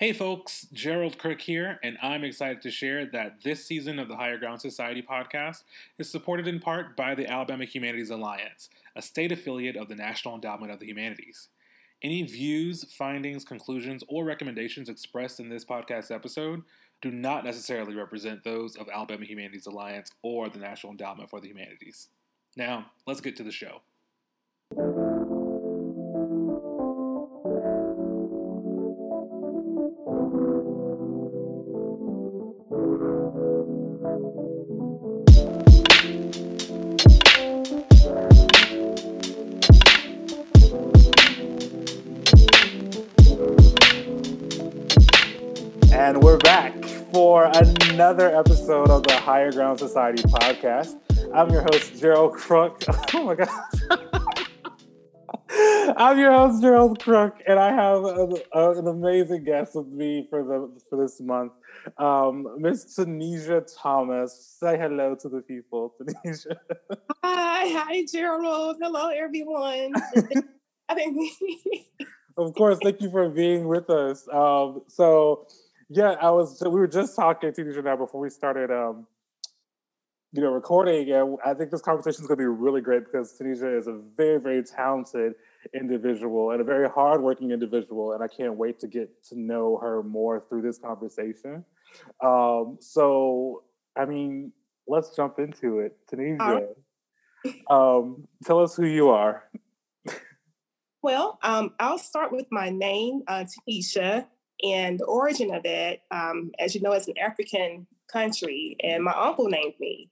Hey folks, Gerald Crook here, and I'm excited to share that this season of the Higher Ground Society podcast is supported in part by the Alabama Humanities Alliance, a state affiliate of the National Endowment of the Humanities. Any views, findings, conclusions, or recommendations expressed in this podcast episode do not necessarily represent those of Alabama Humanities Alliance or the National Endowment for the Humanities. Now, let's get to the show. For another episode of the Higher Ground Society podcast. I'm your host, Gerald Crook. Oh my God. I'm your host, Gerald Crook, and I have a, a, an amazing guest with me for the for this month, um, Miss Tanisha Thomas. Say hello to the people, Tanisha. Hi, hi, Gerald. Hello, everyone. of course, thank you for being with us. Um, so, yeah, I was. We were just talking, to Tanisha, now before we started. Um, you know, recording, and I think this conversation is going to be really great because Tanisha is a very, very talented individual and a very hardworking individual, and I can't wait to get to know her more through this conversation. Um, so, I mean, let's jump into it. Tanisha, um, tell us who you are. Well, um, I'll start with my name, uh, Tanisha, and the origin of it. Um, as you know, it's an African country, and my uncle named me.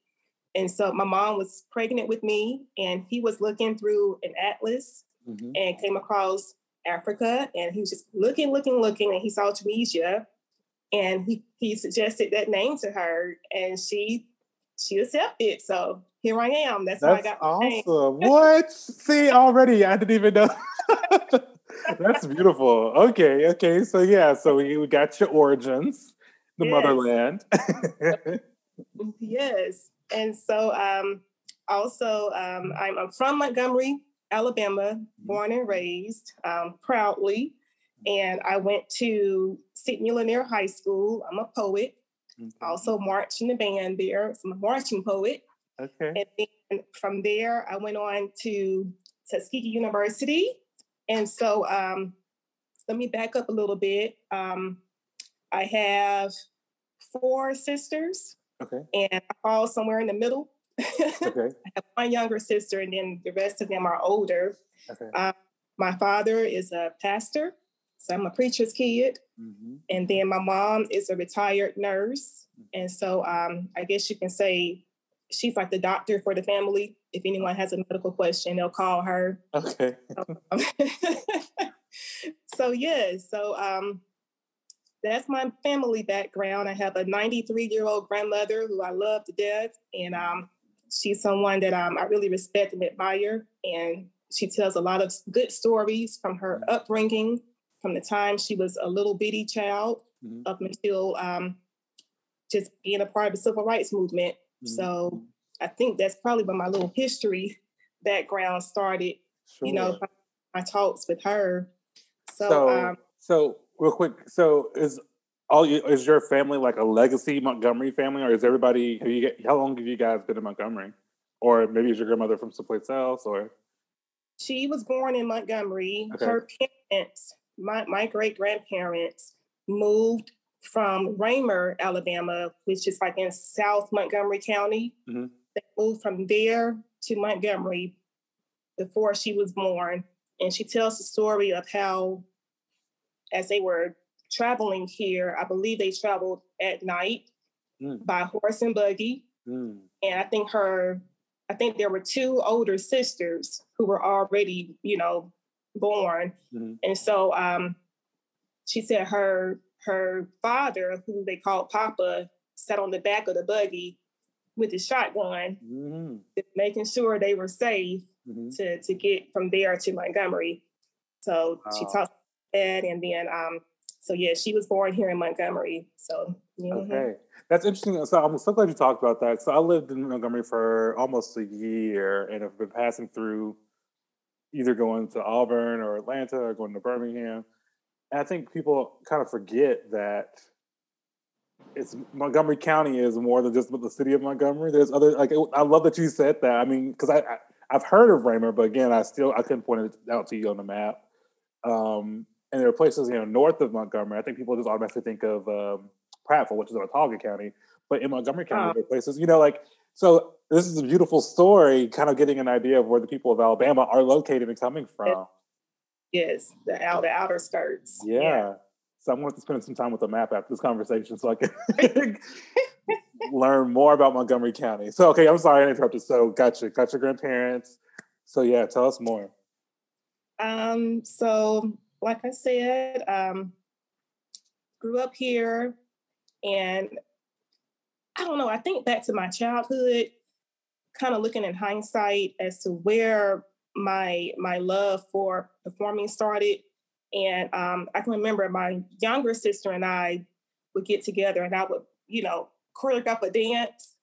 And so my mom was pregnant with me, and he was looking through an atlas mm-hmm. and came across Africa. And he was just looking, looking, looking, and he saw Tunisia. And he, he suggested that name to her, and she she accepted. So here I am. That's, That's how I got awesome. what? See, already I didn't even know. That's beautiful. Okay, okay. So yeah, so we, we got your origins, the yes. motherland. yes and so um, also um, I'm, I'm, from Montgomery, Alabama, mm-hmm. born and raised um, proudly. And I went to Sidney Lanier High School. I'm a poet. Mm-hmm. Also marched in the band there. So I'm a marching poet. Okay. And then from there, I went on to Tuskegee University. And so um, let me back up a little bit. Um, I have four sisters. Okay. And I fall somewhere in the middle. okay. I have one younger sister, and then the rest of them are older. Okay. Uh, my father is a pastor, so I'm a preacher's kid. Mm-hmm. And then my mom is a retired nurse. Mm-hmm. And so um, I guess you can say she's like the doctor for the family. If anyone has a medical question, they'll call her. Okay. so, um, so yeah, so um, that's my family background. I have a 93 year old grandmother who I love to death, and um, she's someone that um, I really respect and admire. And she tells a lot of good stories from her mm-hmm. upbringing, from the time she was a little bitty child mm-hmm. up until um, just being a part of the civil rights movement. Mm-hmm. So I think that's probably where my little history background started. Sure. You know, my talks with her. So, so, um, so real quick. So is all you, is your family like a legacy Montgomery family, or is everybody? Have you how long have you guys been in Montgomery, or maybe is your grandmother from someplace else, or? She was born in Montgomery. Okay. Her parents, my my great grandparents, moved from Ramer, Alabama, which is like in South Montgomery County. Mm-hmm. They moved from there to Montgomery before she was born, and she tells the story of how as they were traveling here, I believe they traveled at night mm. by horse and buggy. Mm. And I think her, I think there were two older sisters who were already, you know, born. Mm. And so um, she said her her father, who they called Papa, sat on the back of the buggy with his shotgun, mm-hmm. making sure they were safe mm-hmm. to to get from there to Montgomery. So she talked that, and then um, so yeah, she was born here in Montgomery. So mm-hmm. okay, that's interesting. So I'm so glad you talked about that. So I lived in Montgomery for almost a year, and have been passing through either going to Auburn or Atlanta or going to Birmingham. I think people kind of forget that it's Montgomery County is more than just the city of Montgomery. There's other like I love that you said that. I mean, because I, I have heard of Ramer, but again, I still I couldn't point it out to you on the map. Um, and there are places you know north of Montgomery. I think people just automatically think of um, Prattville, which is in Autauga County, but in Montgomery County, uh, there are places you know like so. This is a beautiful story, kind of getting an idea of where the people of Alabama are located and coming from. Yes, the outer outer skirts. Yeah. yeah. So I wanted to spend some time with the map after this conversation so I can learn more about Montgomery County. So okay, I'm sorry I interrupted. So gotcha, got your grandparents. So yeah, tell us more. Um, so like I said, um, grew up here and I don't know, I think back to my childhood, kind of looking in hindsight as to where my my love for performing started. And um, I can remember my younger sister and I would get together and I would, you know, choreograph a dance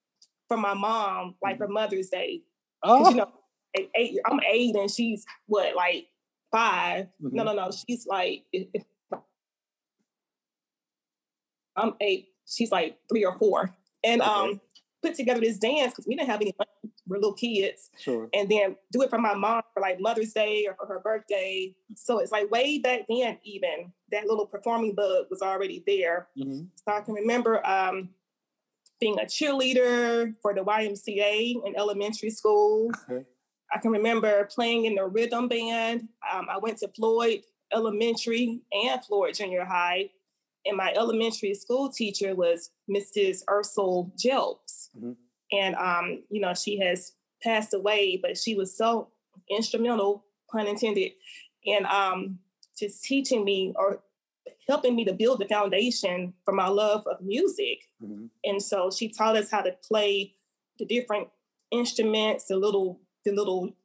for my mom, like for mm-hmm. Mother's Day. Oh. You know, eight, I'm eight and she's what, like 5 mm-hmm. No, no, no. She's like, I'm eight. She's like three or four. And okay. um, put together this dance because we didn't have any money. We're little kids. Sure. And then do it for my mom for like Mother's Day or for her birthday. So it's like way back then, even that little performing bug was already there. Mm-hmm. So I can remember um, being a cheerleader for the YMCA in elementary school. Okay. I can remember playing in the rhythm band. Um, I went to Floyd Elementary and Floyd Junior High and my elementary school teacher was Mrs. Ursula Jelps. Mm-hmm. And, um, you know, she has passed away, but she was so instrumental, pun intended, in um, just teaching me or helping me to build the foundation for my love of music. Mm-hmm. And so she taught us how to play the different instruments, the little, the little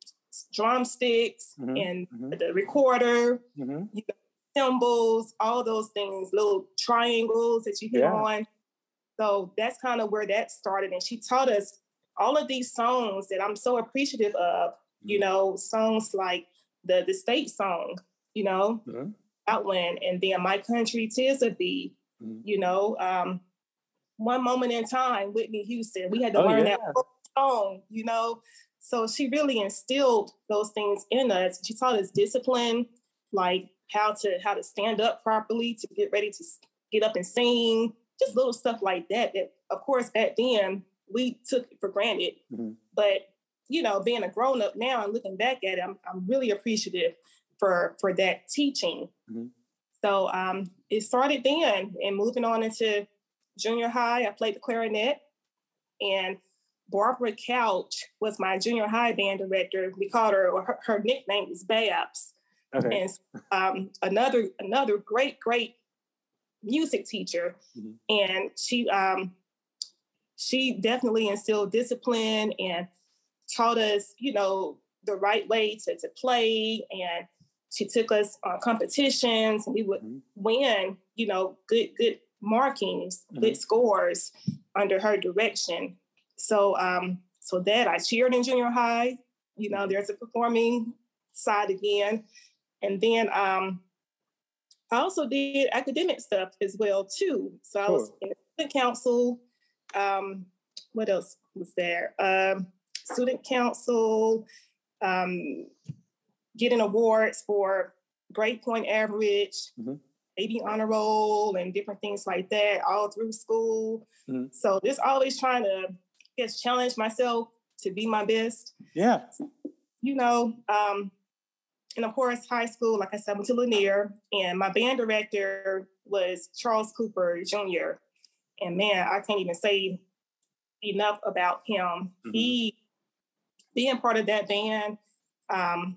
drumsticks mm-hmm. and mm-hmm. the recorder, mm-hmm. you know, cymbals, all those things, little triangles that you hit yeah. on. So that's kind of where that started. And she taught us all of these songs that I'm so appreciative of, you mm-hmm. know, songs like the the state song, you know, mm-hmm. Outland, and then My Country Tis of Thee, mm-hmm. you know, um, One Moment in Time, Whitney Houston. We had to oh, learn yeah. that song, you know. So she really instilled those things in us. She taught us discipline, like how to how to stand up properly to get ready to get up and sing just little stuff like that that of course back then we took for granted mm-hmm. but you know being a grown up now and looking back at it i'm, I'm really appreciative for for that teaching mm-hmm. so um it started then and moving on into junior high i played the clarinet and Barbara Couch was my junior high band director. We called her, her, her nickname was Babs. Okay. And um, another another great great music teacher, mm-hmm. and she um, she definitely instilled discipline and taught us, you know, the right way to, to play. And she took us on competitions, and we would mm-hmm. win, you know, good good markings, mm-hmm. good scores under her direction. So um, so that I cheered in junior high. You know, mm-hmm. there's a performing side again. And then um, I also did academic stuff as well too. So I was in the student council. Um, what else was there? Um, student council, um, getting awards for grade point average, mm-hmm. maybe honor roll, and different things like that all through school. Mm-hmm. So just always trying to I guess challenge myself to be my best. Yeah. You know, um, and of course, high school, like I said, I went to Lanier, and my band director was Charles Cooper Jr. And man, I can't even say enough about him. Mm-hmm. He being part of that band, um,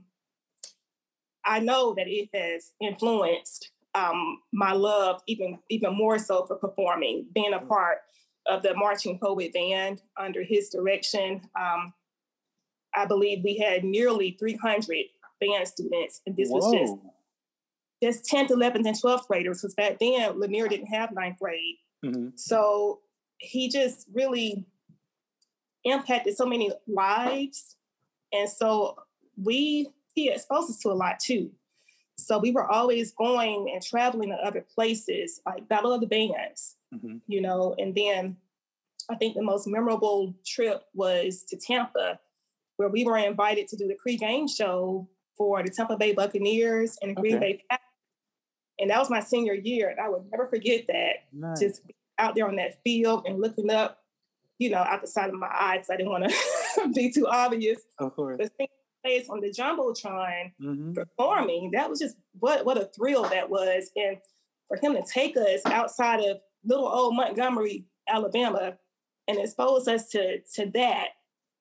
I know that it has influenced um, my love even even more so for performing, being a mm-hmm. part of the marching poet band under his direction. Um, I believe we had nearly 300 band students, and this Whoa. was just just 10th, 11th, and 12th graders, because back then Lanier didn't have ninth grade. Mm-hmm. So he just really impacted so many lives. And so we he exposed us to a lot too. So we were always going and traveling to other places, like Battle of the Bands, mm-hmm. you know, and then I think the most memorable trip was to Tampa, where we were invited to do the pre-game show for the Tampa Bay Buccaneers and the Green okay. Bay Packers. And that was my senior year. And I would never forget that. Nice. Just out there on that field and looking up, you know, out the side of my eyes. I didn't want to be too obvious. Of course. But place on the Jumbotron mm-hmm. performing, that was just what what a thrill that was. And for him to take us outside of little old Montgomery, Alabama, and expose us to, to that.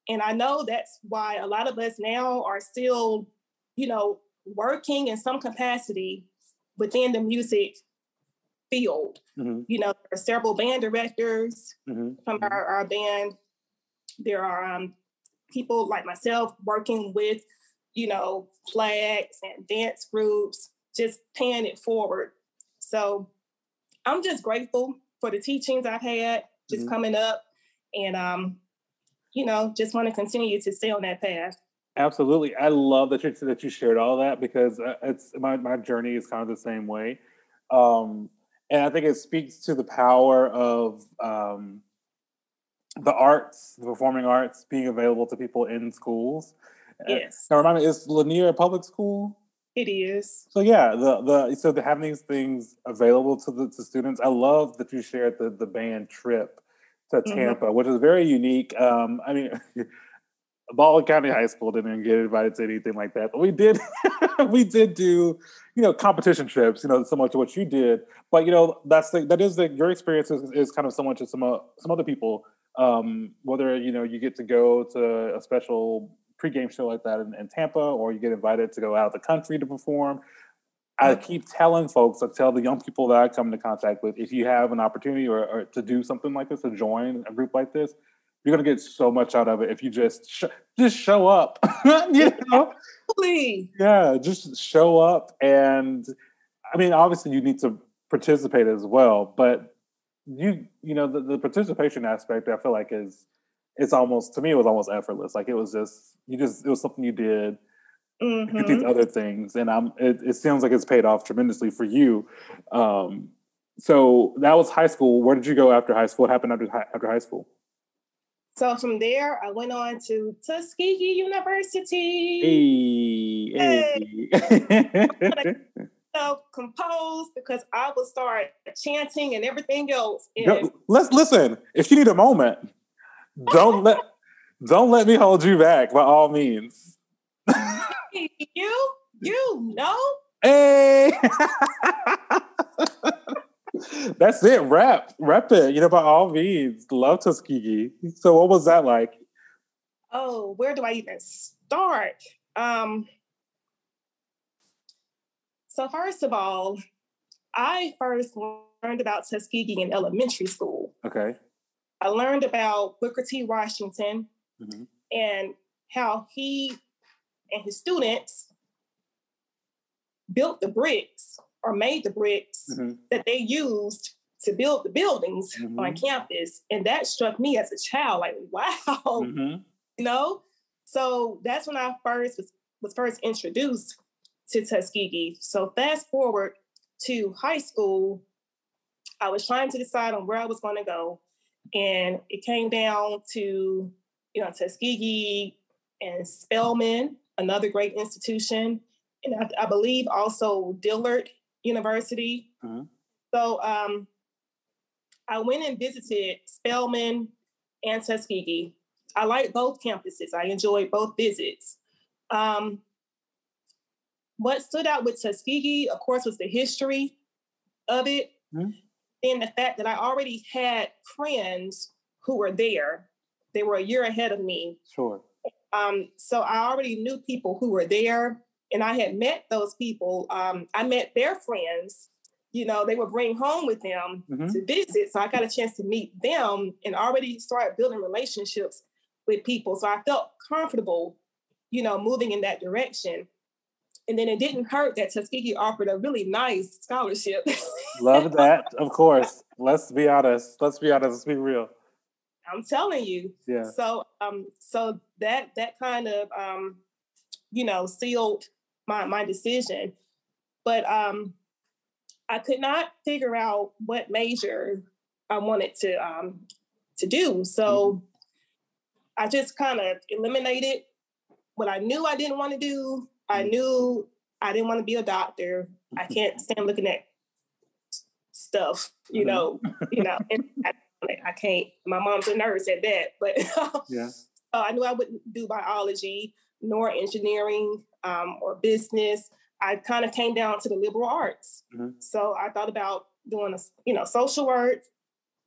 And I know that's why a lot of us now are still, you know, working in some capacity within the music field. Mm-hmm. You know, there are several band directors mm-hmm. from mm-hmm. our, our band. There are um, people like myself working with, you know, flags and dance groups, just paying it forward. So I'm just grateful for the teachings I've had just mm-hmm. coming up and um, you know, just want to continue to stay on that path. Absolutely, I love that you that you shared all that because uh, it's my my journey is kind of the same way, um, and I think it speaks to the power of um, the arts, the performing arts, being available to people in schools. Yes. Now, remind me, is Lanier a public school? It is. So yeah, the the so to having these things available to the to students, I love that you shared the the band trip to mm-hmm. Tampa, mm-hmm. which is very unique. Um, I mean, Baldwin County High School didn't get invited to anything like that, but we did. we did do, you know, competition trips. You know, similar to what you did. But you know, that's the that is the your experience is, is kind of similar to some uh, some other people. Um, whether you know you get to go to a special pregame show like that in, in Tampa, or you get invited to go out of the country to perform. I keep telling folks, I tell the young people that I come into contact with, if you have an opportunity or, or to do something like this, to join a group like this, you're gonna get so much out of it if you just sh- just show up. you know, yeah, just show up, and I mean, obviously, you need to participate as well, but you you know the, the participation aspect, I feel like is it's almost to me it was almost effortless. Like it was just you just it was something you did mm-hmm. get these other things, and I'm. It, it sounds like it's paid off tremendously for you. Um, so that was high school. Where did you go after high school? What happened after after high school? So from there, I went on to Tuskegee University. Hey, hey. self composed because I will start chanting and everything else. And- let's listen. If you need a moment, don't let don't let me hold you back by all means. you, you know. Hey. That's it. Rap, rap it. You know, by all means, love Tuskegee. So, what was that like? Oh, where do I even start? Um, so, first of all, I first learned about Tuskegee in elementary school. Okay. I learned about Booker T. Washington mm-hmm. and how he and his students built the bricks or made the bricks mm-hmm. that they used to build the buildings mm-hmm. on campus. And that struck me as a child, like, wow, mm-hmm. you know? So that's when I first was, was first introduced to Tuskegee. So fast forward to high school, I was trying to decide on where I was going to go. And it came down to, you know, Tuskegee and Spelman another great institution, and I, I believe also Dillard University. Mm-hmm. So um, I went and visited Spelman and Tuskegee. I like both campuses. I enjoyed both visits. Um, what stood out with Tuskegee, of course, was the history of it, mm-hmm. and the fact that I already had friends who were there. They were a year ahead of me. Sure. Um, so I already knew people who were there, and I had met those people. Um, I met their friends. You know, they would bring home with them mm-hmm. to visit. So I got a chance to meet them and already start building relationships with people. So I felt comfortable, you know, moving in that direction. And then it didn't hurt that Tuskegee offered a really nice scholarship. Love that, of course. Let's be honest. Let's be honest. Let's be real. I'm telling you. Yeah. So um so that that kind of um you know sealed my my decision. but um, I could not figure out what major I wanted to um, to do. So mm-hmm. I just kind of eliminated what I knew I didn't want to do. I mm-hmm. knew I didn't want to be a doctor. I can't stand looking at stuff, you mm-hmm. know, you know, and I, I, can't. My mom's a nurse at that, but yeah. I knew I wouldn't do biology nor engineering um, or business. I kind of came down to the liberal arts. Mm-hmm. So I thought about doing, a, you know, social work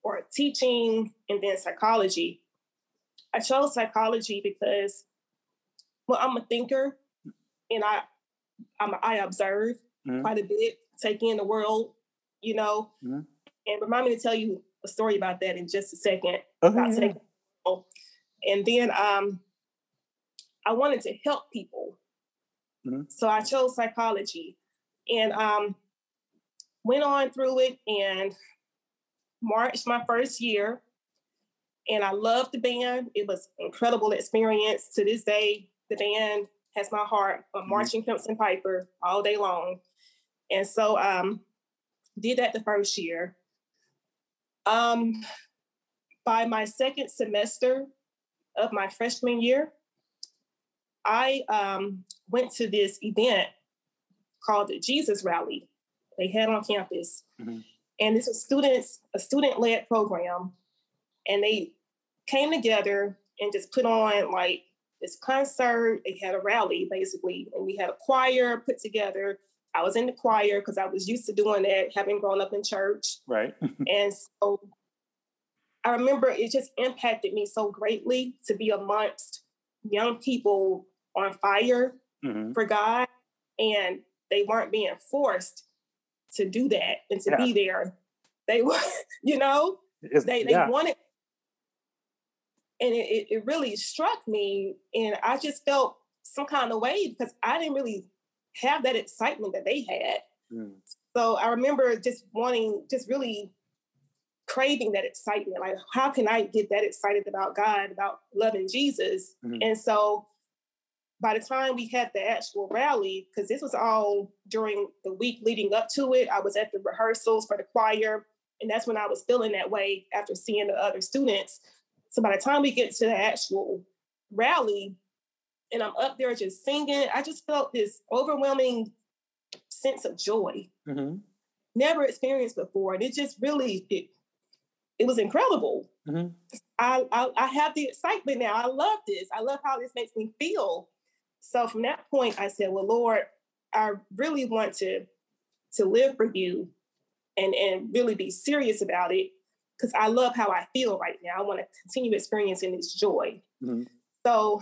or teaching and then psychology. I chose psychology because, well, I'm a thinker and I, I'm, I observe mm-hmm. quite a bit, take in the world, you know, mm-hmm. and remind me to tell you a story about that in just a second. Okay. And then um, I wanted to help people. Mm-hmm. So I chose psychology and um, went on through it and March my first year. And I loved the band. It was incredible experience. To this day, the band has my heart. I'm mm-hmm. marching Crimson Piper all day long. And so um, did that the first year. Um, by my second semester of my freshman year, I um, went to this event called the Jesus Rally they had on campus. Mm-hmm. And this was students, a student-led program. And they came together and just put on like this concert. They had a rally basically, and we had a choir put together. I was in the choir because I was used to doing that, having grown up in church. Right. and so I remember it just impacted me so greatly to be amongst young people on fire mm-hmm. for God, and they weren't being forced to do that and to yeah. be there. They were, you know, it's, they they yeah. wanted, and it, it really struck me, and I just felt some kind of way because I didn't really have that excitement that they had. Mm. So I remember just wanting, just really craving that excitement. Like, how can I get that excited about God, about loving Jesus? Mm-hmm. And so by the time we had the actual rally, because this was all during the week leading up to it, I was at the rehearsals for the choir. And that's when I was feeling that way after seeing the other students. So by the time we get to the actual rally, and I'm up there just singing, I just felt this overwhelming sense of joy. Mm-hmm. Never experienced before. And it just really, it, it was incredible. Mm-hmm. I, I, I have the excitement now. I love this. I love how this makes me feel. So from that point, I said, well, Lord, I really want to to live for you and, and really be serious about it because I love how I feel right now. I want to continue experiencing this joy. Mm-hmm. So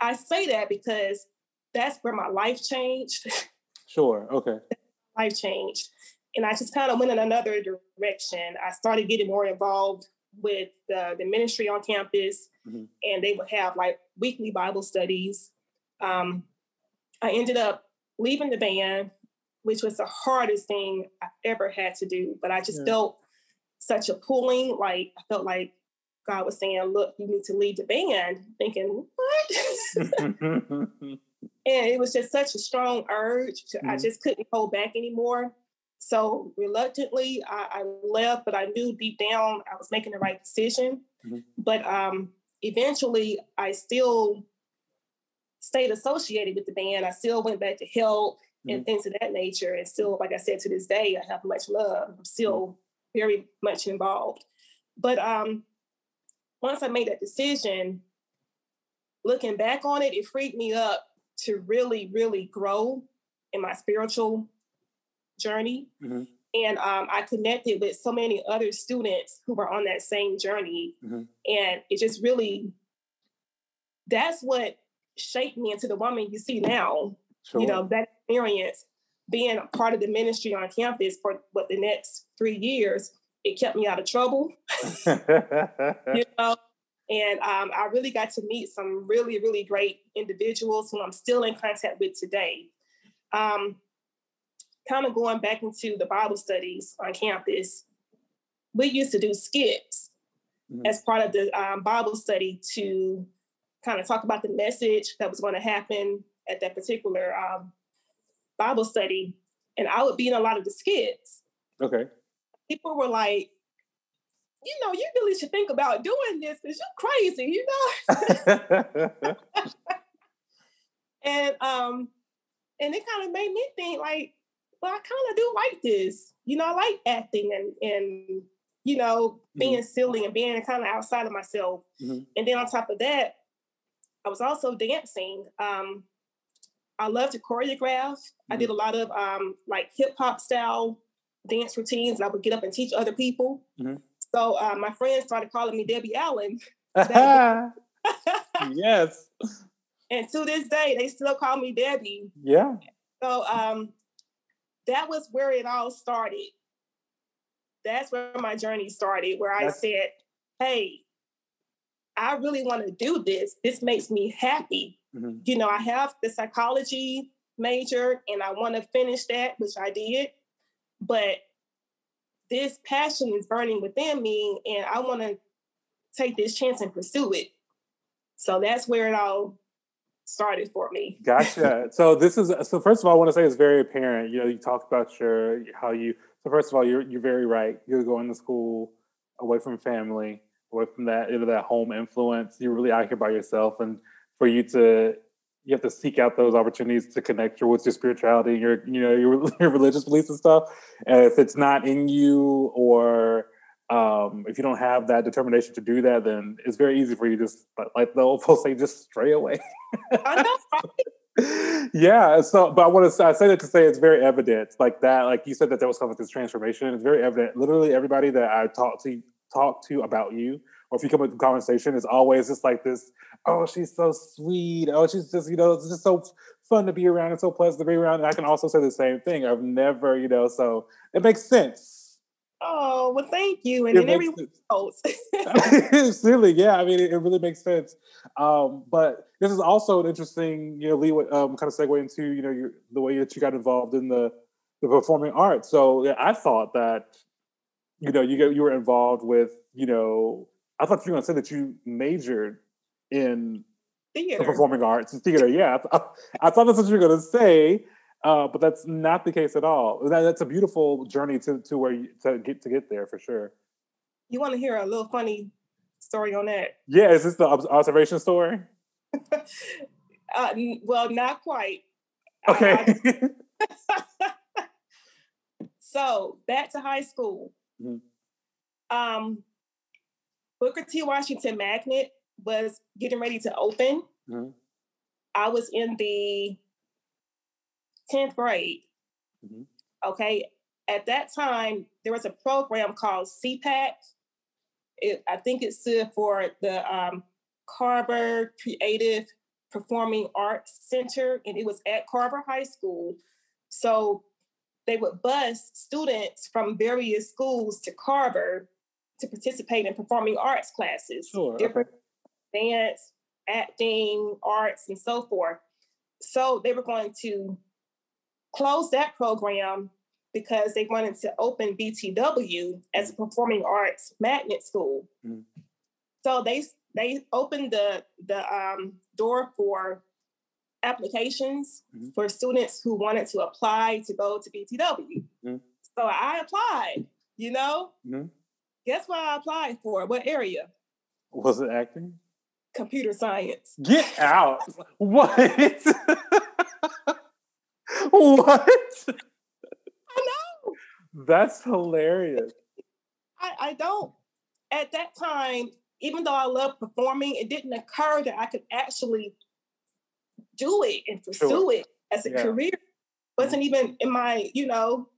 I say that because that's where my life changed. Sure. Okay. life changed. And I just kind of went in another direction. I started getting more involved with the, the ministry on campus, mm-hmm. and they would have like weekly Bible studies. Um, I ended up leaving the band, which was the hardest thing I ever had to do. But I just yeah. felt such a pulling, like I felt like God was saying, "Look, you need to leave the band." Thinking, what? and it was just such a strong urge. Mm-hmm. I just couldn't hold back anymore. So reluctantly, I, I, left, but I knew deep down I was making the right decision. Mm-hmm. But um, eventually, I still stayed associated with the band. I still went back to help mm-hmm. and things of that nature. And still, like I said, to this day, I have much love. I'm still mm-hmm. very much involved. But um, once I made that decision, looking back on it, it freed me up to really, really grow in my spiritual journey. Mm-hmm. And um, I connected with so many other students who were on that same journey. Mm-hmm. And it just really, that's what shaped me into the woman you see now. Sure. You know, that experience being a part of the ministry on campus for what the next three years, it kept me out of trouble. you know, and um, I really got to meet some really, really great individuals who I'm still in contact with today. Um, kind of going back into the Bible studies on campus, we used to do skits mm-hmm. as part of the um, Bible study to kind of talk about the message that was going to happen at that particular um, Bible study, and I would be in a lot of the skits. Okay. People were like, you know, you really should think about doing this because you're crazy, you know. and um, and it kind of made me think like, well, I kind of do like this. You know, I like acting and and you know being mm-hmm. silly and being kind of outside of myself. Mm-hmm. And then on top of that, I was also dancing. Um, I love to choreograph. Mm-hmm. I did mm-hmm. a lot of um, like hip hop style dance routines. I would get up and teach other people. Mm-hmm. So uh, my friends started calling me Debbie Allen. yes. And to this day, they still call me Debbie. Yeah. So um, that was where it all started. That's where my journey started, where I said, hey, I really want to do this. This makes me happy. Mm-hmm. You know, I have the psychology major and I want to finish that, which I did. But this passion is burning within me and I want to take this chance and pursue it. So that's where it all started for me. Gotcha. so this is so first of all, I want to say it's very apparent. You know, you talk about your how you so first of all, you're you're very right. You're going to school away from family, away from that, you know, that home influence. You're really out here by yourself. And for you to you have to seek out those opportunities to connect your with your spirituality, your you know your, your religious beliefs and stuff. And if it's not in you, or um, if you don't have that determination to do that, then it's very easy for you to just like the old folks say, just stray away. yeah. So, but I want to I say that to say it's very evident, like that, like you said that there was kind of like this transformation. It's very evident. Literally, everybody that I talk to talk to about you or if you come into conversation, it's always just like this, oh, she's so sweet. Oh, she's just, you know, it's just so fun to be around and so pleasant to be around. And I can also say the same thing. I've never, you know, so it makes sense. Oh, well, thank you. And it then everyone else. Silly, yeah. I mean, it, it, really makes sense. Um, but this is also an interesting, you know, Lee, um, kind of segue into, you know, your, the way that you got involved in the, the performing arts. So yeah, I thought that, you know, you get, you were involved with, you know, I thought you were going to say that you majored in theater. performing arts and theater. Yeah, I, I, thought that's what you were going to say, uh, but that's not the case at all. That, that's a beautiful journey to to where you, to get to get there for sure. You want to hear a little funny story on that? Yeah, is this the observation story? uh, well, not quite. Okay. so back to high school. Mm-hmm. Um, Booker T. Washington Magnet was getting ready to open. Mm-hmm. I was in the 10th grade. Mm-hmm. Okay. At that time, there was a program called CPAC. It, I think it stood for the um, Carver Creative Performing Arts Center, and it was at Carver High School. So they would bus students from various schools to Carver to participate in performing arts classes, sure, different okay. dance, acting, arts, and so forth. So they were going to close that program because they wanted to open BTW as a performing arts magnet school. Mm. So they they opened the the um, door for applications mm-hmm. for students who wanted to apply to go to BTW. Mm-hmm. So I applied, you know. Mm-hmm. Guess what I applied for? What area? Was it acting? Computer science. Get out. what? what? I know. That's hilarious. I, I don't. At that time, even though I love performing, it didn't occur that I could actually do it and pursue sure. it as a yeah. career. It wasn't even in my, you know,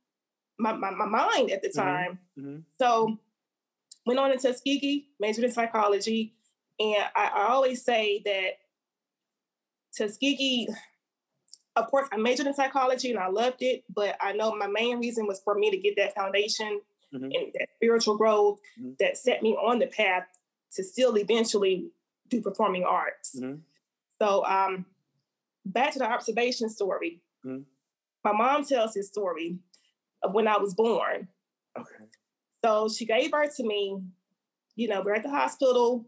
my, my, my mind at the mm-hmm. time. Mm-hmm. Mm-hmm. So went on into Tuskegee, majored in psychology. And I, I always say that Tuskegee, of course, I majored in psychology and I loved it, but I know my main reason was for me to get that foundation mm-hmm. and that spiritual growth mm-hmm. that set me on the path to still eventually do performing arts. Mm-hmm. So, um, back to the observation story. Mm-hmm. My mom tells this story of when I was born. Okay. So she gave birth to me. You know, we're at the hospital,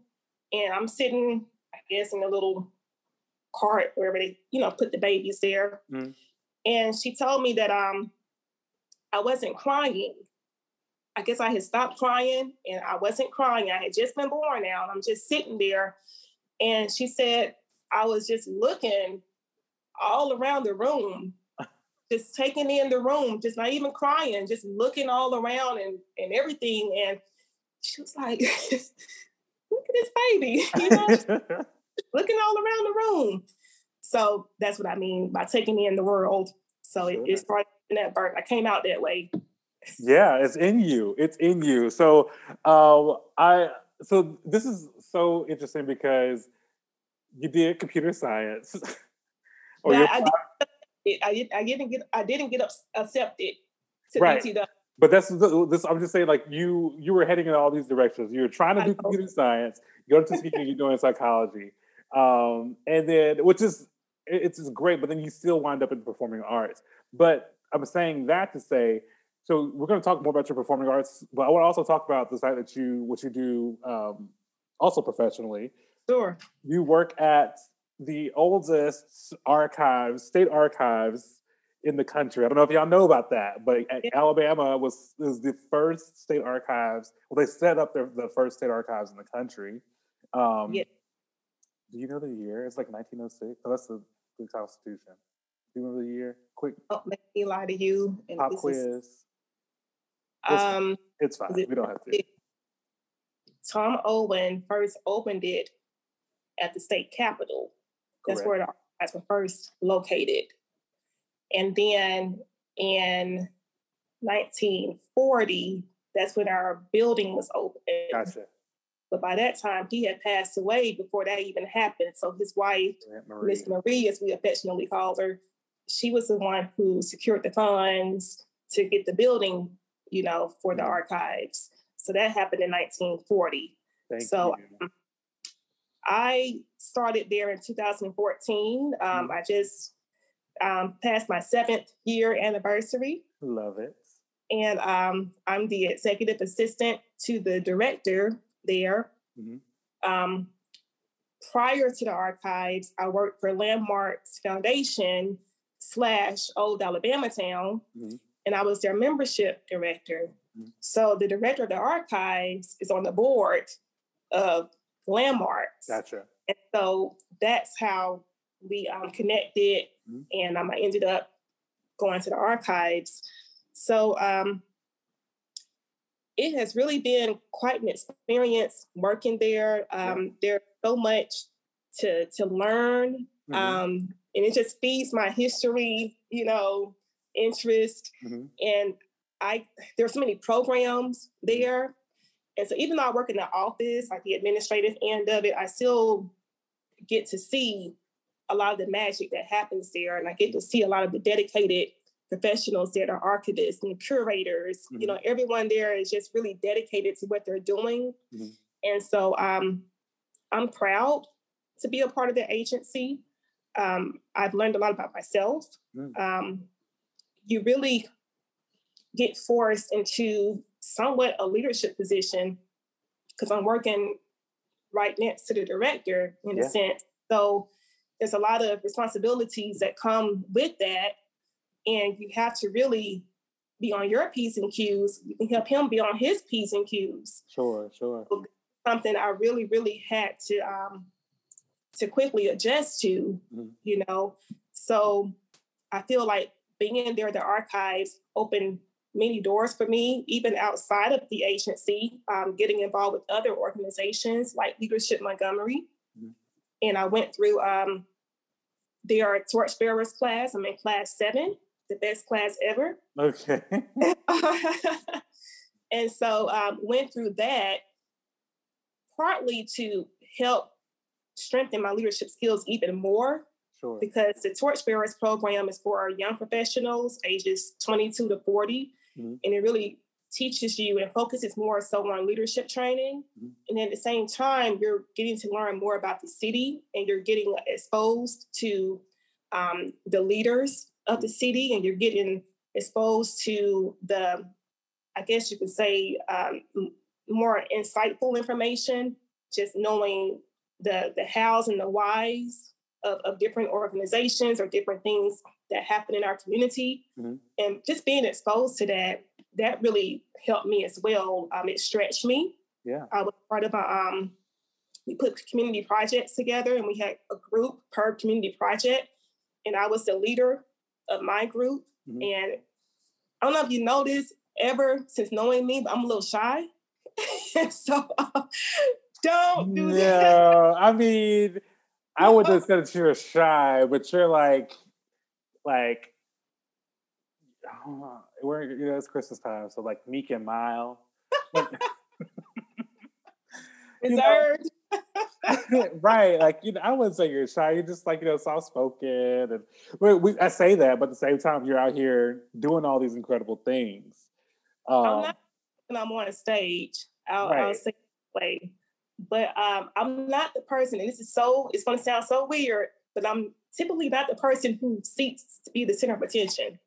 and I'm sitting, I guess, in a little cart wherever they, you know, put the babies there. Mm. And she told me that um I wasn't crying. I guess I had stopped crying and I wasn't crying. I had just been born now and I'm just sitting there. And she said, I was just looking all around the room, just taking in the room, just not even crying, just looking all around and, and everything. And she was like, look at this baby, you know, looking all around the room. So that's what I mean by taking me in the world. So it, it started in that birth. I came out that way. Yeah, it's in you. It's in you. So um, I so this is so interesting because you did computer science. yeah, I, did, I, did, I didn't get I didn't get accepted to right. BTW. But that's this. I'm just saying, like you, you were heading in all these directions. You were trying to do computer science. You go to speaking. you're doing psychology, um, and then which is it's just great. But then you still wind up in performing arts. But I'm saying that to say, so we're going to talk more about your performing arts, but I want to also talk about the fact that you what you do um, also professionally. Sure. You work at the oldest archives, state archives in the country. I don't know if y'all know about that, but yeah. Alabama was was the first state archives. Well, they set up their, the first state archives in the country. Um, yeah. Do you know the year? It's like 1906. Oh, that's the, the Constitution. Do you remember the year? Quick. Don't make me lie to you. And Pop quiz. Is, it's um, fine. it's fine. we don't have to. Tom Owen first opened it at the state capitol. That's Correct. where the archives were first located. And then in 1940, that's when our building was opened. Gotcha. But by that time, he had passed away before that even happened. So his wife, Miss Marie. Marie, as we affectionately call her, she was the one who secured the funds to get the building, you know, for the mm-hmm. archives. So that happened in 1940. Thank so um, I started there in 2014. Um, mm-hmm. I just um, passed my seventh year anniversary. Love it. And um, I'm the executive assistant to the director there. Mm-hmm. Um, prior to the archives, I worked for Landmarks Foundation slash Old Alabama Town, mm-hmm. and I was their membership director. Mm-hmm. So the director of the archives is on the board of Landmarks. Gotcha. And so that's how we um, connected, mm-hmm. and um, I ended up going to the archives. So um, it has really been quite an experience working there. Um. There's so much to to learn, mm-hmm. um, and it just feeds my history, you know, interest. Mm-hmm. And I there's so many programs mm-hmm. there, and so even though I work in the office, like the administrative end of it, I still get to see a lot of the magic that happens there. And I get to see a lot of the dedicated professionals that are archivists and curators. Mm-hmm. You know, everyone there is just really dedicated to what they're doing. Mm-hmm. And so um, I'm proud to be a part of the agency. Um, I've learned a lot about myself. Mm-hmm. Um, you really get forced into somewhat a leadership position because I'm working right next to the director in yeah. a sense. So there's a lot of responsibilities that come with that. And you have to really be on your P's and Q's. You can help him be on his P's and Q's. Sure, sure. So something I really, really had to um to quickly adjust to, mm-hmm. you know. So I feel like being in there, the archives opened many doors for me, even outside of the agency, um, getting involved with other organizations like Leadership Montgomery. Mm-hmm. And I went through um, their torchbearers class. I'm in class seven, the best class ever. Okay. and so um, went through that partly to help strengthen my leadership skills even more Sure. Because the Torchbearers program is for our young professionals, ages 22 to 40. Mm-hmm. And it really teaches you and focuses more so on leadership training. Mm-hmm. And at the same time, you're getting to learn more about the city and you're getting exposed to um, the leaders of the city and you're getting exposed to the, I guess you could say, um, more insightful information, just knowing the, the hows and the whys of, of different organizations or different things that happen in our community. Mm-hmm. And just being exposed to that, that really helped me as well. Um, it stretched me. Yeah. I was part of a, um, we put community projects together and we had a group per community project. And I was the leader of my group. Mm-hmm. And I don't know if you noticed ever since knowing me, but I'm a little shy. so don't do yeah, that. I mean, I would just say that you're shy, but you're like, like, oh, we're you know it's Christmas time, so like meek and mild. Reserved. right, like you know, I wouldn't say you're shy. You're just like you know, soft spoken, and we, we, I say that, but at the same time, you're out here doing all these incredible things. Um, I'm not when I'm on a stage. I'll, right. I'll say way, but um, I'm not the person. And this is so. It's going to sound so weird, but I'm typically not the person who seeks to be the center of attention.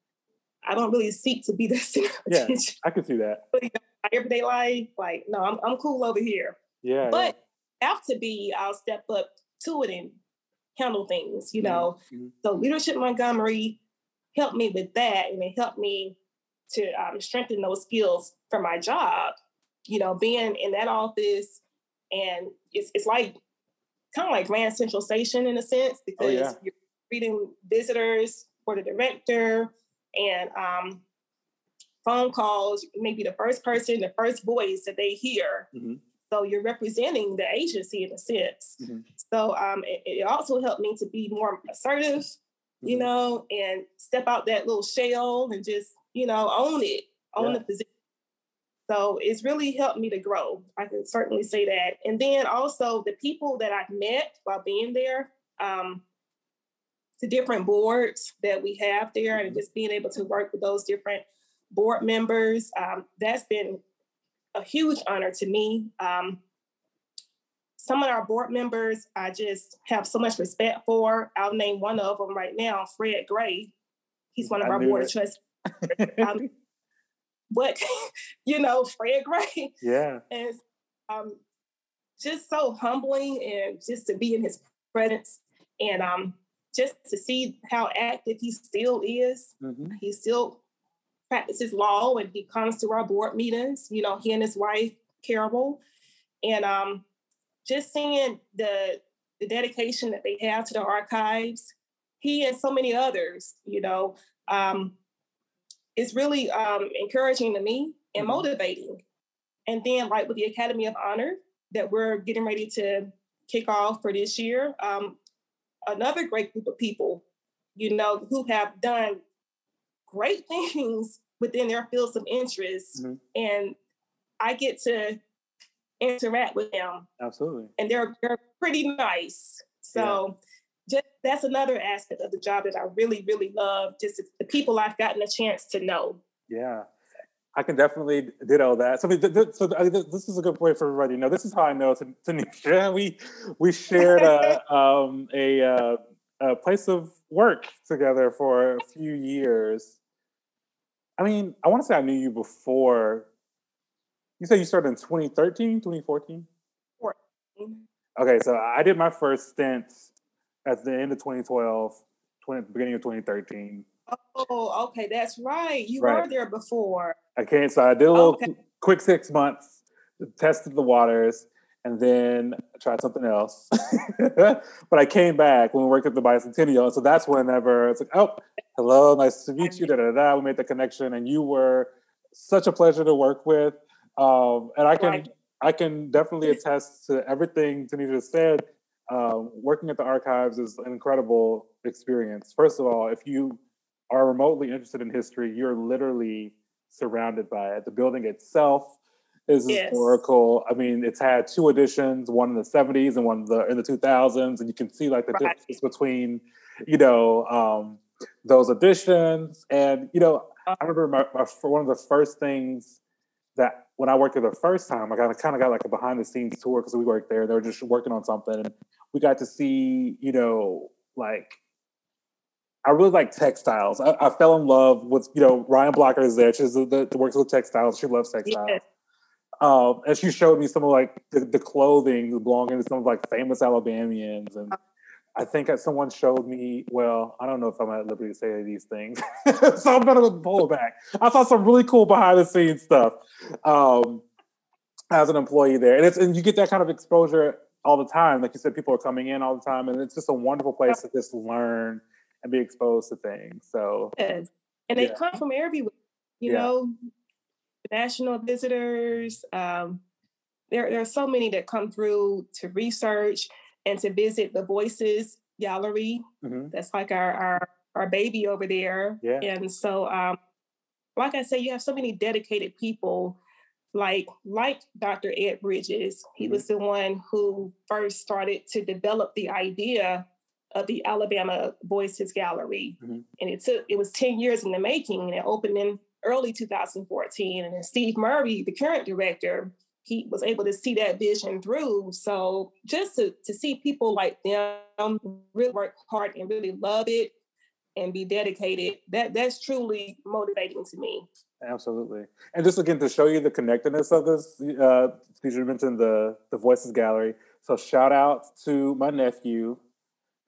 I don't really seek to be the center of yeah, attention. I can see that. But you know, everyday life, like, no, I'm I'm cool over here. Yeah. But yeah. Have to be, I'll step up to it and handle things, you know. Mm-hmm. So leadership Montgomery helped me with that and it helped me to um, strengthen those skills for my job. You know, being in that office and it's it's like kind of like Grand Central Station in a sense because oh, yeah. you're reading visitors for the director and um, phone calls, maybe the first person, the first voice that they hear. Mm-hmm. So you're representing the agency in a sense. Mm-hmm. So um, it, it, also helped me to be more assertive, mm-hmm. you know, and step out that little shell and just, you know, own it, own yeah. the position. So it's really helped me to grow. I can certainly say that. And then also the people that I've met while being there, um, the different boards that we have there, and mm-hmm. just being able to work with those different board members, um, that's been a huge honor to me. Um, some of our board members I just have so much respect for. I'll name one of them right now, Fred Gray. He's one of I our board it. of trustees. um, but you know, Fred Gray. Yeah. And um, just so humbling and just to be in his presence and um just to see how active he still is. Mm-hmm. He still practices law and he comes to our board meetings, you know, he and his wife, Carol. And um, just seeing the, the dedication that they have to the archives, he and so many others, you know, um, is really um, encouraging to me and mm-hmm. motivating. And then, like with the Academy of Honor that we're getting ready to kick off for this year, um, another great group of people, you know, who have done great things within their fields of interest. Mm-hmm. And I get to interact with them. Absolutely. And they're they're pretty nice. So yeah. just that's another aspect of the job that I really, really love. Just the people I've gotten a chance to know. Yeah. I can definitely ditto that. So, so this is a good point for everybody. You know, this is how I know to Tanisha. We we shared a um, a, uh, a place of work together for a few years, I mean, I want to say I knew you before. You said you started in 2013, 2014? 14. Okay, so I did my first stint at the end of 2012, 20, beginning of 2013. Oh, okay, that's right. You right. were there before. Okay, so I did a little okay. quick six months, tested the waters, and then I tried something else. but I came back when we worked at the Bicentennial, and so that's whenever it's like, oh, hello, nice to meet you. Da da da. We made the connection, and you were such a pleasure to work with. Um, and I can right. I can definitely attest to everything Tanisha said. Um, working at the archives is an incredible experience. First of all, if you are remotely interested in history, you're literally surrounded by it. The building itself is yes. historical. I mean, it's had two editions, one in the 70s and one in the in the 2000s, and you can see like the right. difference between, you know, um, those editions. And you know, I remember my, my, one of the first things that when I worked there the first time, I got kind of got like a behind the scenes tour because we worked there. They were just working on something, and we got to see, you know, like I really like textiles. I, I, fell in love with, you know, Ryan Blocker is there. She's the, the works with textiles. She loves textiles. Yes. Um, and she showed me some of like the, the clothing belonging to some of like famous Alabamians and I think that someone showed me. Well, I don't know if I'm at liberty to say these things, so I'm gonna pull back. I saw some really cool behind the scenes stuff um, as an employee there, and it's and you get that kind of exposure all the time. Like you said, people are coming in all the time, and it's just a wonderful place to just learn and be exposed to things. So, and they yeah. come from everywhere. You yeah. know, national visitors. Um, there, there are so many that come through to research and to visit the Voices Gallery. Mm-hmm. That's like our, our our baby over there. Yeah. And so, um, like I said, you have so many dedicated people, like like Dr. Ed Bridges. He mm-hmm. was the one who first started to develop the idea of the Alabama Voices Gallery, mm-hmm. and it took it was ten years in the making. And it opened in early 2014, and then Steve Murray, the current director, he was able to see that vision through. So just to, to see people like them really work hard and really love it and be dedicated, that that's truly motivating to me. Absolutely. And just again to show you the connectedness of this, uh, you mentioned the the Voices Gallery. So shout out to my nephew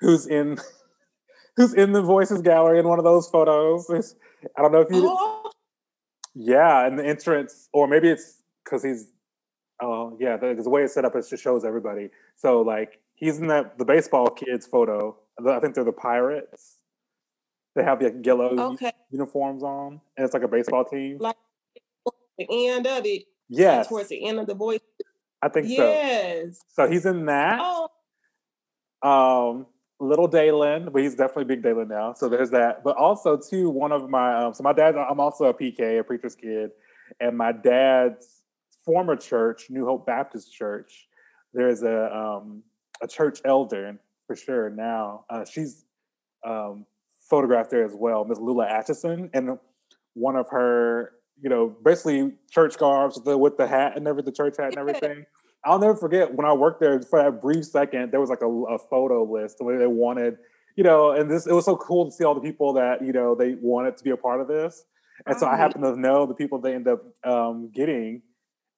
who's in who's in the Voices Gallery in one of those photos. I don't know if you oh. Yeah, and the entrance, or maybe it's because he's Oh yeah, the, the, way it's set up, it just shows everybody. So like he's in that the baseball kids photo. I think they're the Pirates. They have the yellow okay. uniforms on, and it's like a baseball team. Like the end of it. Yes. Towards the end of the voice. I think yes. so. Yes. So he's in that. Oh. Um, little Dalen, but he's definitely big Dalen now. So there's that. But also too, one of my um, so my dad, I'm also a PK, a preacher's kid, and my dad's former church, New Hope Baptist Church, there's a um, a church elder for sure now. Uh, she's um, photographed there as well, Miss Lula Atchison, and one of her, you know, basically church garbs with the, with the hat and everything, the church hat and everything. I'll never forget when I worked there for that brief second. There was like a, a photo list the way they wanted, you know, and this it was so cool to see all the people that you know they wanted to be a part of this. And so I happen to know the people they end up um, getting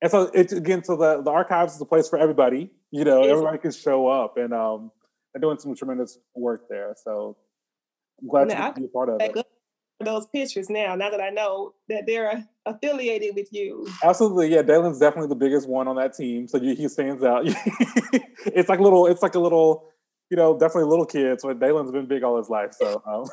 and so it's again, so the, the archives is a place for everybody. You know, everybody can show up, and um, they're doing some tremendous work there. So I'm glad now, to be a part of it. Those pictures now, now that I know that they're affiliated with you. Absolutely, yeah. Dalen's definitely the biggest one on that team, so he stands out. it's like little, it's like a little, you know, definitely little kids. So Dalen's been big all his life, so. Um,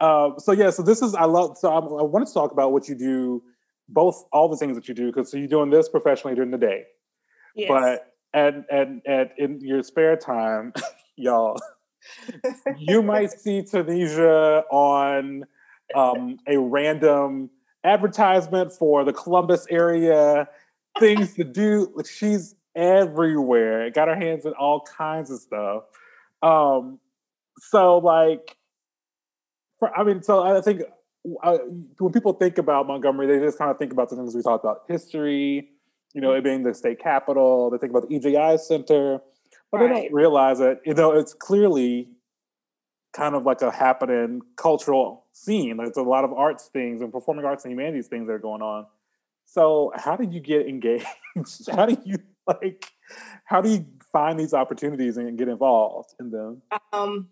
um, so yeah, so this is I love. So I, I wanted to talk about what you do both all the things that you do because so you're doing this professionally during the day yes. but and and and in your spare time y'all you might see Tanisha on um, a random advertisement for the Columbus area, things to do. She's everywhere. Got her hands in all kinds of stuff. Um, so like, for, I mean, so I think uh, when people think about Montgomery, they just kind of think about the things we talked about history, you know, it being the state capital. They think about the EJI Center, but right. they don't realize that, you know, it's clearly kind of like a happening cultural scene. There's a lot of arts things and performing arts and humanities things that are going on. So, how did you get engaged? how do you like? How do you find these opportunities and get involved in them? Um,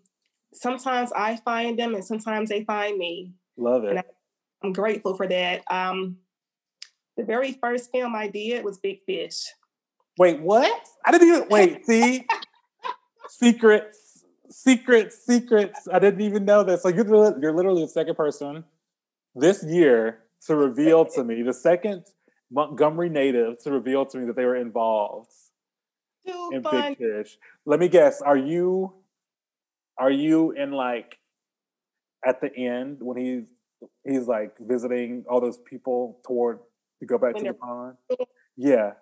sometimes I find them, and sometimes they find me. Love it. I'm grateful for that. Um, the very first film I did was Big Fish. Wait, what? I didn't even wait. See, secrets, secrets, secrets. I didn't even know this. So you're you're literally the second person this year to reveal to me, the second Montgomery native to reveal to me that they were involved Too in fun. Big Fish. Let me guess. Are you are you in like at the end when he's he's like visiting all those people toward to go back when to the pond. Yeah.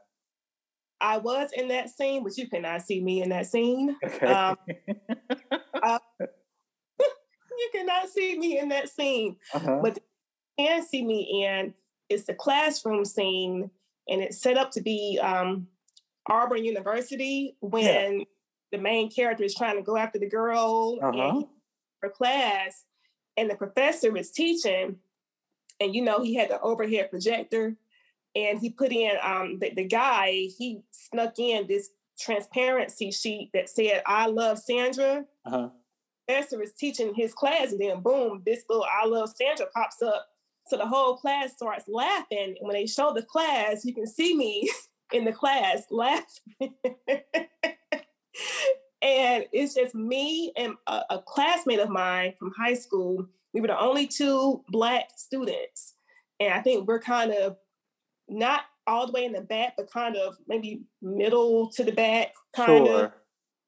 I was in that scene, but you cannot see me in that scene. Okay. Um, uh, you cannot see me in that scene. Uh-huh. But you can see me in it's the classroom scene, and it's set up to be um, Auburn University when yeah. the main character is trying to go after the girl uh-huh. in her class and the professor is teaching, and you know, he had the overhead projector, and he put in um, the, the guy, he snuck in this transparency sheet that said "I love Sandra." Uh-huh. Esther is teaching his class, and then boom, this little "I love Sandra" pops up. So the whole class starts laughing. And when they show the class, you can see me in the class laughing. and it's just me and a, a, classmate of mine from high school. We were the only two black students. And I think we're kind of not all the way in the back, but kind of maybe middle to the back, kind sure. of.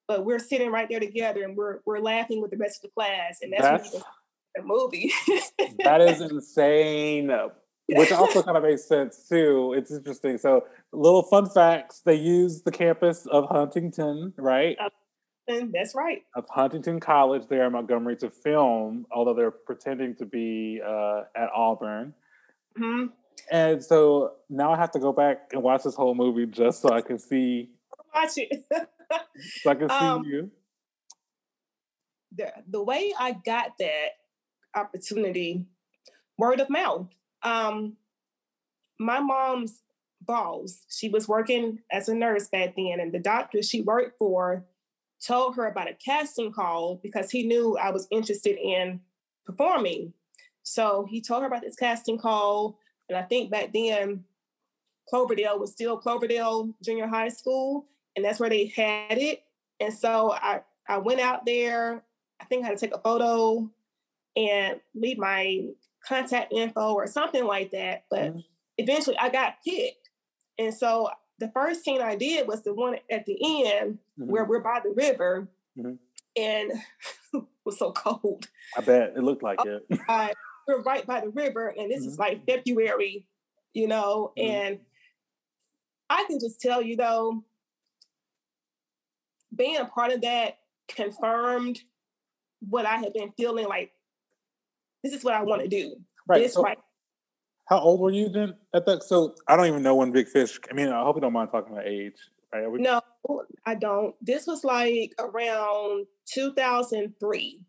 But we're sitting right there together and we're we're laughing with the rest of the class. And that's, that's the movie. that is insane. Which also kind of makes sense too. It's interesting. So, little fun facts: they use the campus of Huntingdon, right? Uh, that's right. Of Huntingdon College there in Montgomery to film, although they're pretending to be uh, at Auburn. Mm-hmm. And so now I have to go back and watch this whole movie just so I can see. Watch it. so I can see um, you. The, the way I got that opportunity, word of mouth. Um, my mom's boss, she was working as a nurse back then, and the doctor she worked for told her about a casting call because he knew I was interested in performing. So he told her about this casting call. And I think back then, Cloverdale was still Cloverdale Junior High School, and that's where they had it. And so I, I went out there. I think I had to take a photo and leave my contact info or something like that. But mm-hmm. eventually I got picked. And so the first scene I did was the one at the end mm-hmm. where we're by the river mm-hmm. and it was so cold. I bet it looked like oh, it. We're right by the river and this mm-hmm. is like February, you know, mm-hmm. and I can just tell you though, being a part of that confirmed what I had been feeling like this is what I want to do. Right. This so, right how old were you then at that? So I don't even know when Big Fish. I mean, I hope you don't mind talking about age. Right? We... No, I don't. This was like around 2003.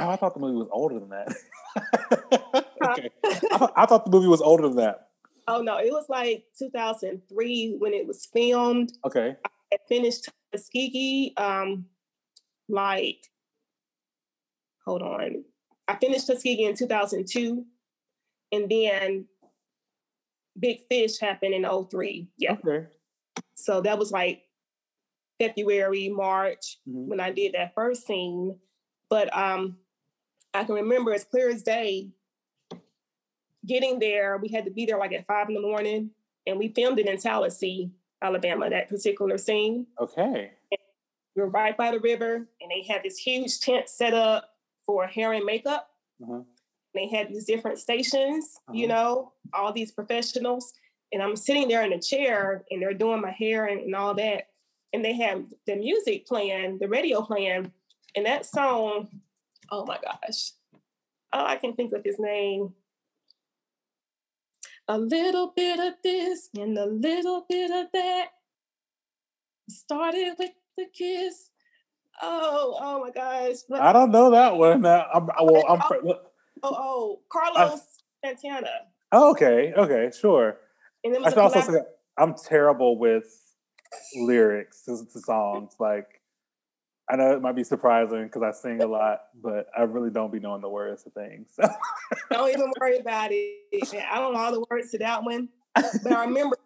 Oh, I thought the movie was older than that. okay. I, thought, I thought the movie was older than that. Oh no, it was like 2003 when it was filmed. Okay. I finished Tuskegee, um, like, hold on. I finished Tuskegee in 2002. And then Big Fish happened in 03. Yeah. Okay. So that was like February, March mm-hmm. when I did that first scene. But um I can remember as clear as day getting there. We had to be there like at five in the morning and we filmed it in Tallassee, Alabama, that particular scene. Okay. And we were right by the river and they had this huge tent set up for hair and makeup. Uh-huh. They had these different stations, uh-huh. you know, all these professionals. And I'm sitting there in a chair and they're doing my hair and, and all that. And they have the music playing, the radio playing. And that song, oh my gosh. Oh, I can think of his name. A little bit of this and a little bit of that. Started with the kiss. Oh, oh my gosh. I don't know that one. I'm, well, I'm, Oh, oh, Carlos uh, Santana. Oh, okay, okay, sure. And I also say I'm terrible with lyrics to, to songs. Like, I know it might be surprising because I sing a lot, but I really don't be knowing the words to things. don't even worry about it. I don't know all the words to that one, but I remember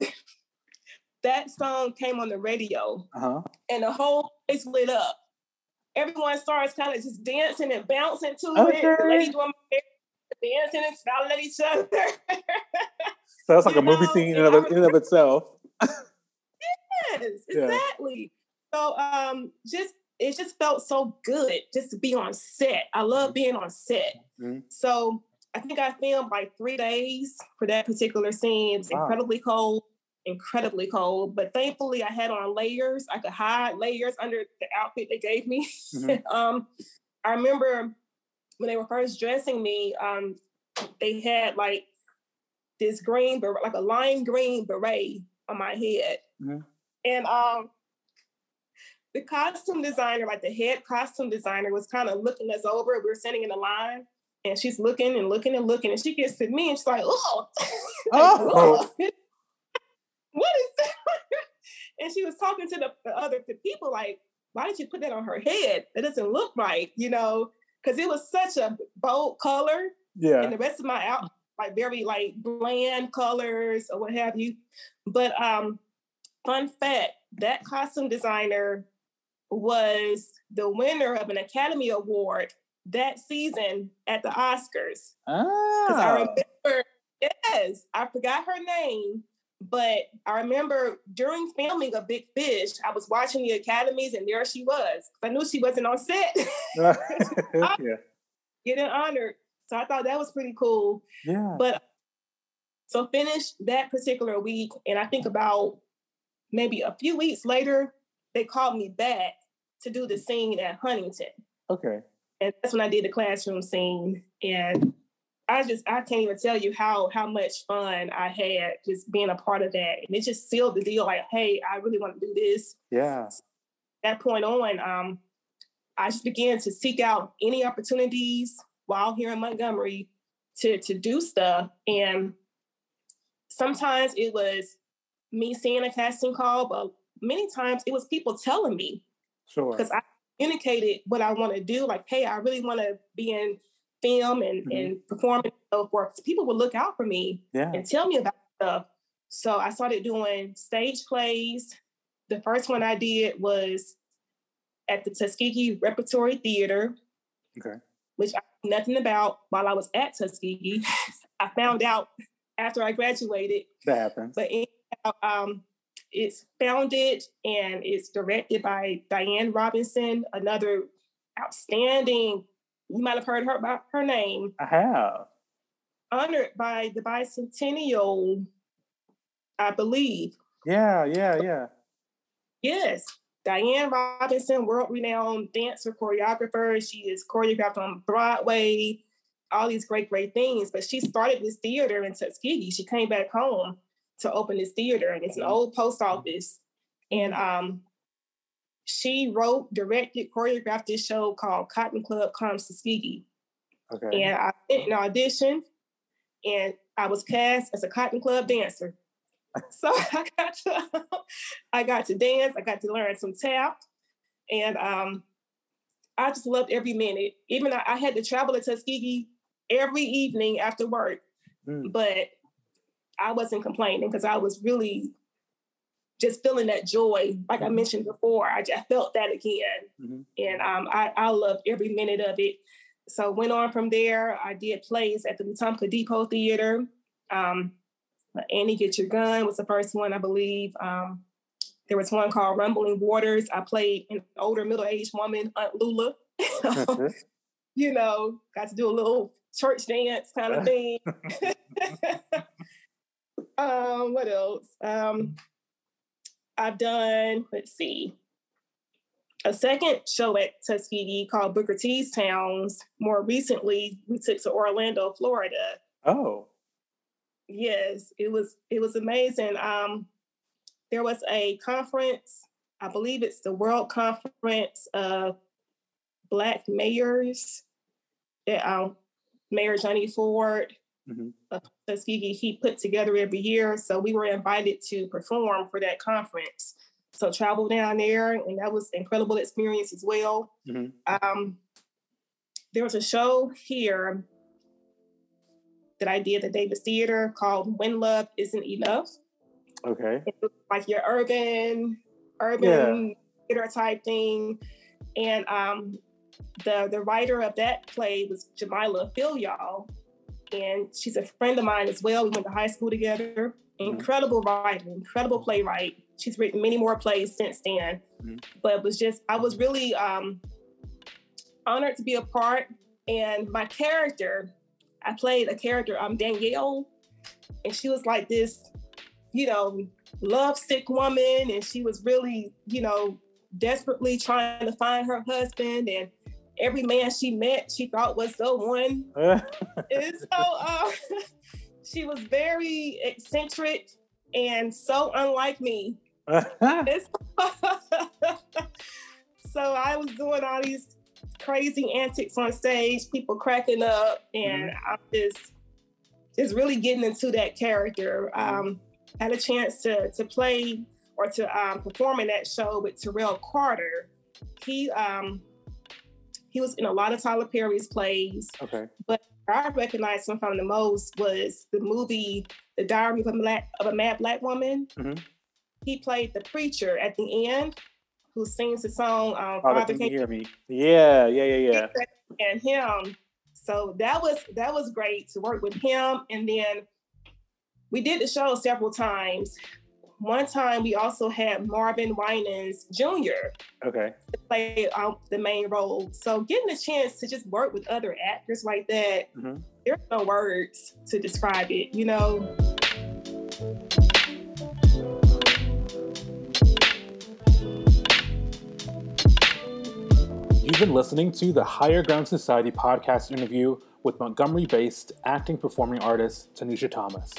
that song came on the radio, uh-huh. and the whole place lit up everyone starts kind of just dancing and bouncing to okay. it. The lady doing dancing and smiling at each other. so that's like you a movie scene in, of, in of itself. yes, exactly. Yeah. So um, just it just felt so good just to be on set. I love mm-hmm. being on set. Mm-hmm. So I think I filmed like three days for that particular scene. It's wow. incredibly cold incredibly cold, but thankfully I had on layers. I could hide layers under the outfit they gave me. Mm-hmm. um, I remember when they were first dressing me, um, they had like this green, like a lime green beret on my head. Mm-hmm. And um, the costume designer, like the head costume designer, was kind of looking us over. We were sitting in a line, and she's looking and looking and looking, and she gets to me and she's like, "Oh, oh." what is that? and she was talking to the, the other the people like, why did you put that on her head? That doesn't look right, you know, because it was such a bold color. Yeah. And the rest of my out like very like bland colors or what have you. But um, fun fact, that costume designer was the winner of an Academy Award that season at the Oscars. Ah. I remember, yes, I forgot her name, but I remember during filming of Big Fish, I was watching the academies and there she was. I knew she wasn't on set. yeah. Getting honored. So I thought that was pretty cool. Yeah. But so finished that particular week, and I think about maybe a few weeks later, they called me back to do the scene at Huntingdon. Okay. And that's when I did the classroom scene. And I just I can't even tell you how how much fun I had just being a part of that. And it just sealed the deal like, hey, I really want to do this. Yeah. that point on, um, I just began to seek out any opportunities while here in Montgomery to to do stuff. And sometimes it was me seeing a casting call, but many times it was people telling me. Sure. Because I communicated what I want to do, like, hey, I really want to be in film and, mm-hmm. and performing and so forth. So people would look out for me yeah. and tell me about stuff. So I started doing stage plays. The first one I did was at the Tuskegee Repertory Theater. Okay. Which I knew nothing about while I was at Tuskegee. I found out after I graduated. That happens. But anyhow, um, it's founded and it's directed by Diane Robinson, another outstanding. You might have heard her about her name. I have. Honored by the bicentennial, I believe. Yeah, yeah, yeah. Yes. Diane Robinson, world renowned dancer, choreographer. She is choreographed on Broadway, all these great, great things. But she started this theater in Tuskegee. She came back home to open this theater, and it's an old post office. And um, she wrote, directed, choreographed this show called Cotton Club Comes to Tuskegee. Okay. And I went an audition, and I was cast as a Cotton Club dancer. so I got to I got to dance, I got to learn some tap, and um, I just loved every minute. Even I, I had to travel to Tuskegee every evening after work, mm. but I wasn't complaining because I was really just feeling that joy, like I mm-hmm. mentioned before. I just felt that again, mm-hmm. and um, I, I loved every minute of it. So went on from there. I did plays at the Wetumpka Depot Theater. Um, Annie Get Your Gun was the first one, I believe. Um, there was one called Rumbling Waters. I played an older middle-aged woman, Aunt Lula. you know, got to do a little church dance kind of thing. um, what else? Um, I've done, let's see, a second show at Tuskegee called Booker T's Towns. More recently, we took to Orlando, Florida. Oh. Yes, it was it was amazing. Um, there was a conference, I believe it's the World Conference of Black Mayors that um, Mayor Johnny Ford mm-hmm. Tuskegee he put together every year. So we were invited to perform for that conference. So travel down there, and that was incredible experience as well. Mm-hmm. Um, there was a show here that I did at the Davis Theater called When Love Isn't Enough. Okay. like your urban, urban yeah. theater type thing. And um, the the writer of that play was Jamila Y'all, And she's a friend of mine as well. We went to high school together. Mm-hmm. Incredible writer, incredible playwright. She's written many more plays since then. Mm-hmm. But it was just, I was really um, honored to be a part. And my character I played a character, um, Danielle, and she was like this, you know, lovesick woman, and she was really, you know, desperately trying to find her husband, and every man she met, she thought was the one. and so uh, she was very eccentric and so unlike me. so I was doing all these crazy antics on stage, people cracking up, and mm-hmm. I'm just just really getting into that character. Um, had a chance to to play or to um, perform in that show with Terrell Carter. He um, he was in a lot of Tyler Perry's plays. Okay. But I recognized him from the most was the movie The Diary of a, Black, of a Mad Black Woman. Mm-hmm. He played the preacher at the end who sings the song um, oh, Father Can You Hear Me? Yeah, yeah, yeah, yeah. And him. So that was that was great to work with him. And then we did the show several times. One time we also had Marvin Winans Jr. Okay. To play um, the main role. So getting a chance to just work with other actors like that, mm-hmm. there's no words to describe it, you know. You've been listening to the Higher Ground Society podcast interview with Montgomery based acting performing artist Tanisha Thomas.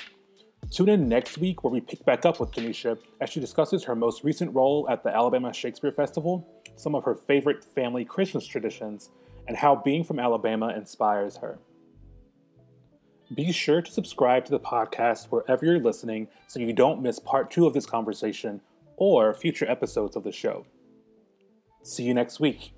Tune in next week where we pick back up with Tanisha as she discusses her most recent role at the Alabama Shakespeare Festival, some of her favorite family Christmas traditions, and how being from Alabama inspires her. Be sure to subscribe to the podcast wherever you're listening so you don't miss part two of this conversation or future episodes of the show. See you next week.